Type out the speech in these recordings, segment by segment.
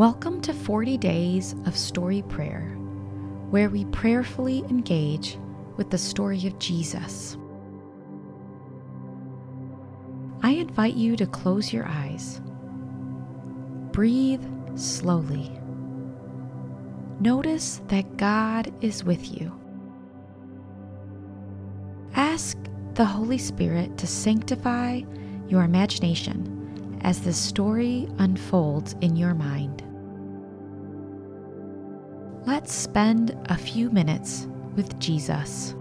Welcome to 40 Days of Story Prayer, where we prayerfully engage with the story of Jesus. I invite you to close your eyes. Breathe slowly. Notice that God is with you. Ask the Holy Spirit to sanctify your imagination as the story unfolds in your mind. Let's spend a few minutes with Jesus.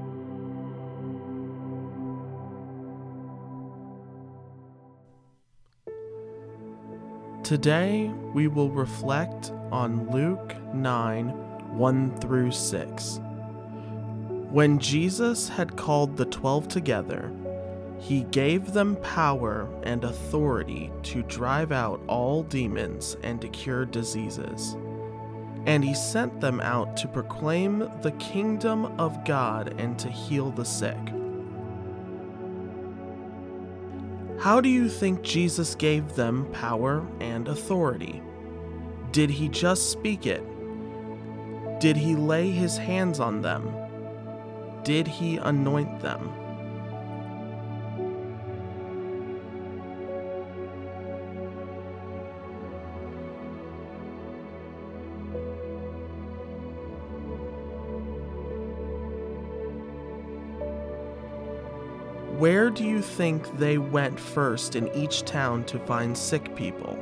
Today we will reflect on Luke 9 1 through 6. When Jesus had called the twelve together, he gave them power and authority to drive out all demons and to cure diseases. And he sent them out to proclaim the kingdom of God and to heal the sick. How do you think Jesus gave them power and authority? Did he just speak it? Did he lay his hands on them? Did he anoint them? Where do you think they went first in each town to find sick people?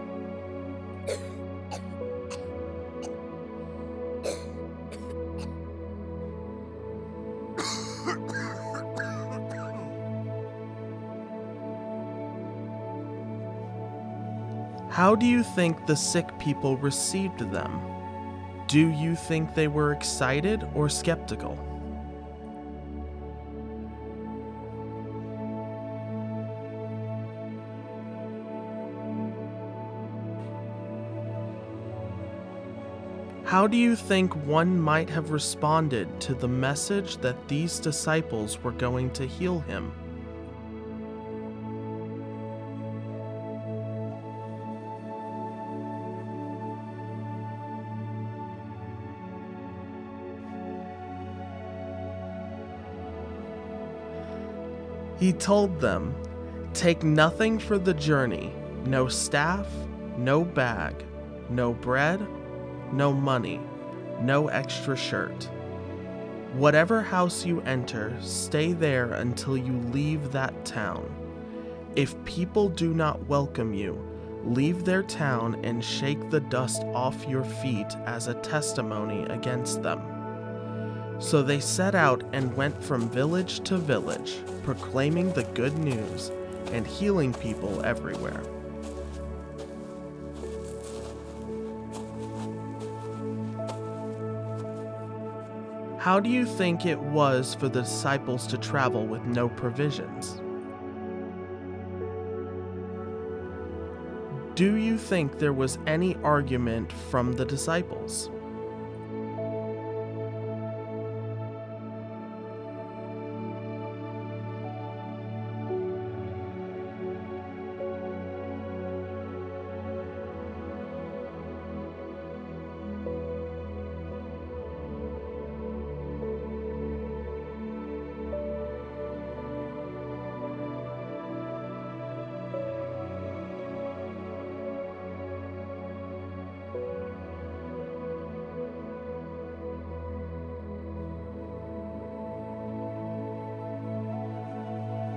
How do you think the sick people received them? Do you think they were excited or skeptical? How do you think one might have responded to the message that these disciples were going to heal him? He told them, Take nothing for the journey no staff, no bag, no bread no money, no extra shirt. Whatever house you enter, stay there until you leave that town. If people do not welcome you, leave their town and shake the dust off your feet as a testimony against them. So they set out and went from village to village, proclaiming the good news and healing people everywhere. How do you think it was for the disciples to travel with no provisions? Do you think there was any argument from the disciples?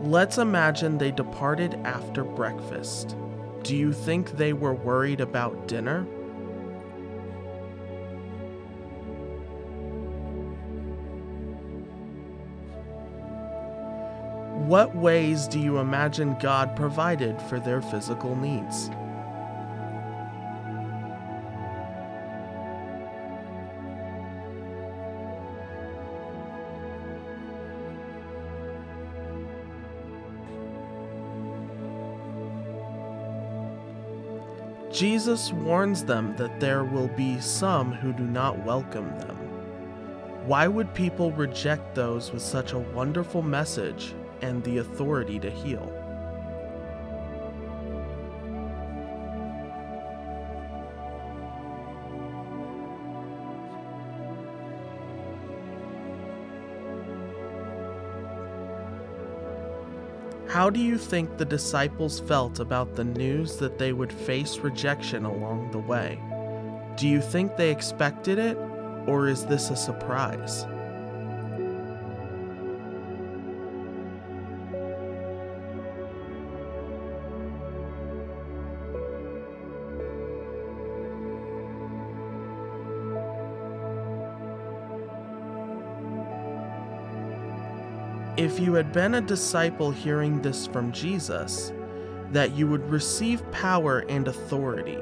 Let's imagine they departed after breakfast. Do you think they were worried about dinner? What ways do you imagine God provided for their physical needs? Jesus warns them that there will be some who do not welcome them. Why would people reject those with such a wonderful message and the authority to heal? How do you think the disciples felt about the news that they would face rejection along the way? Do you think they expected it, or is this a surprise? If you had been a disciple hearing this from Jesus, that you would receive power and authority,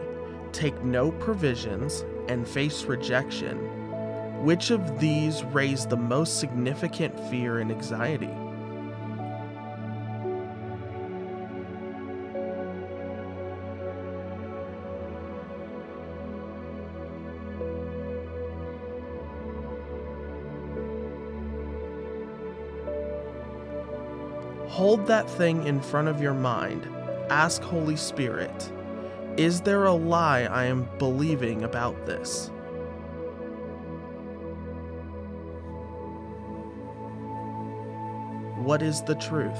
take no provisions, and face rejection, which of these raised the most significant fear and anxiety? Hold that thing in front of your mind. Ask Holy Spirit, is there a lie I am believing about this? What is the truth?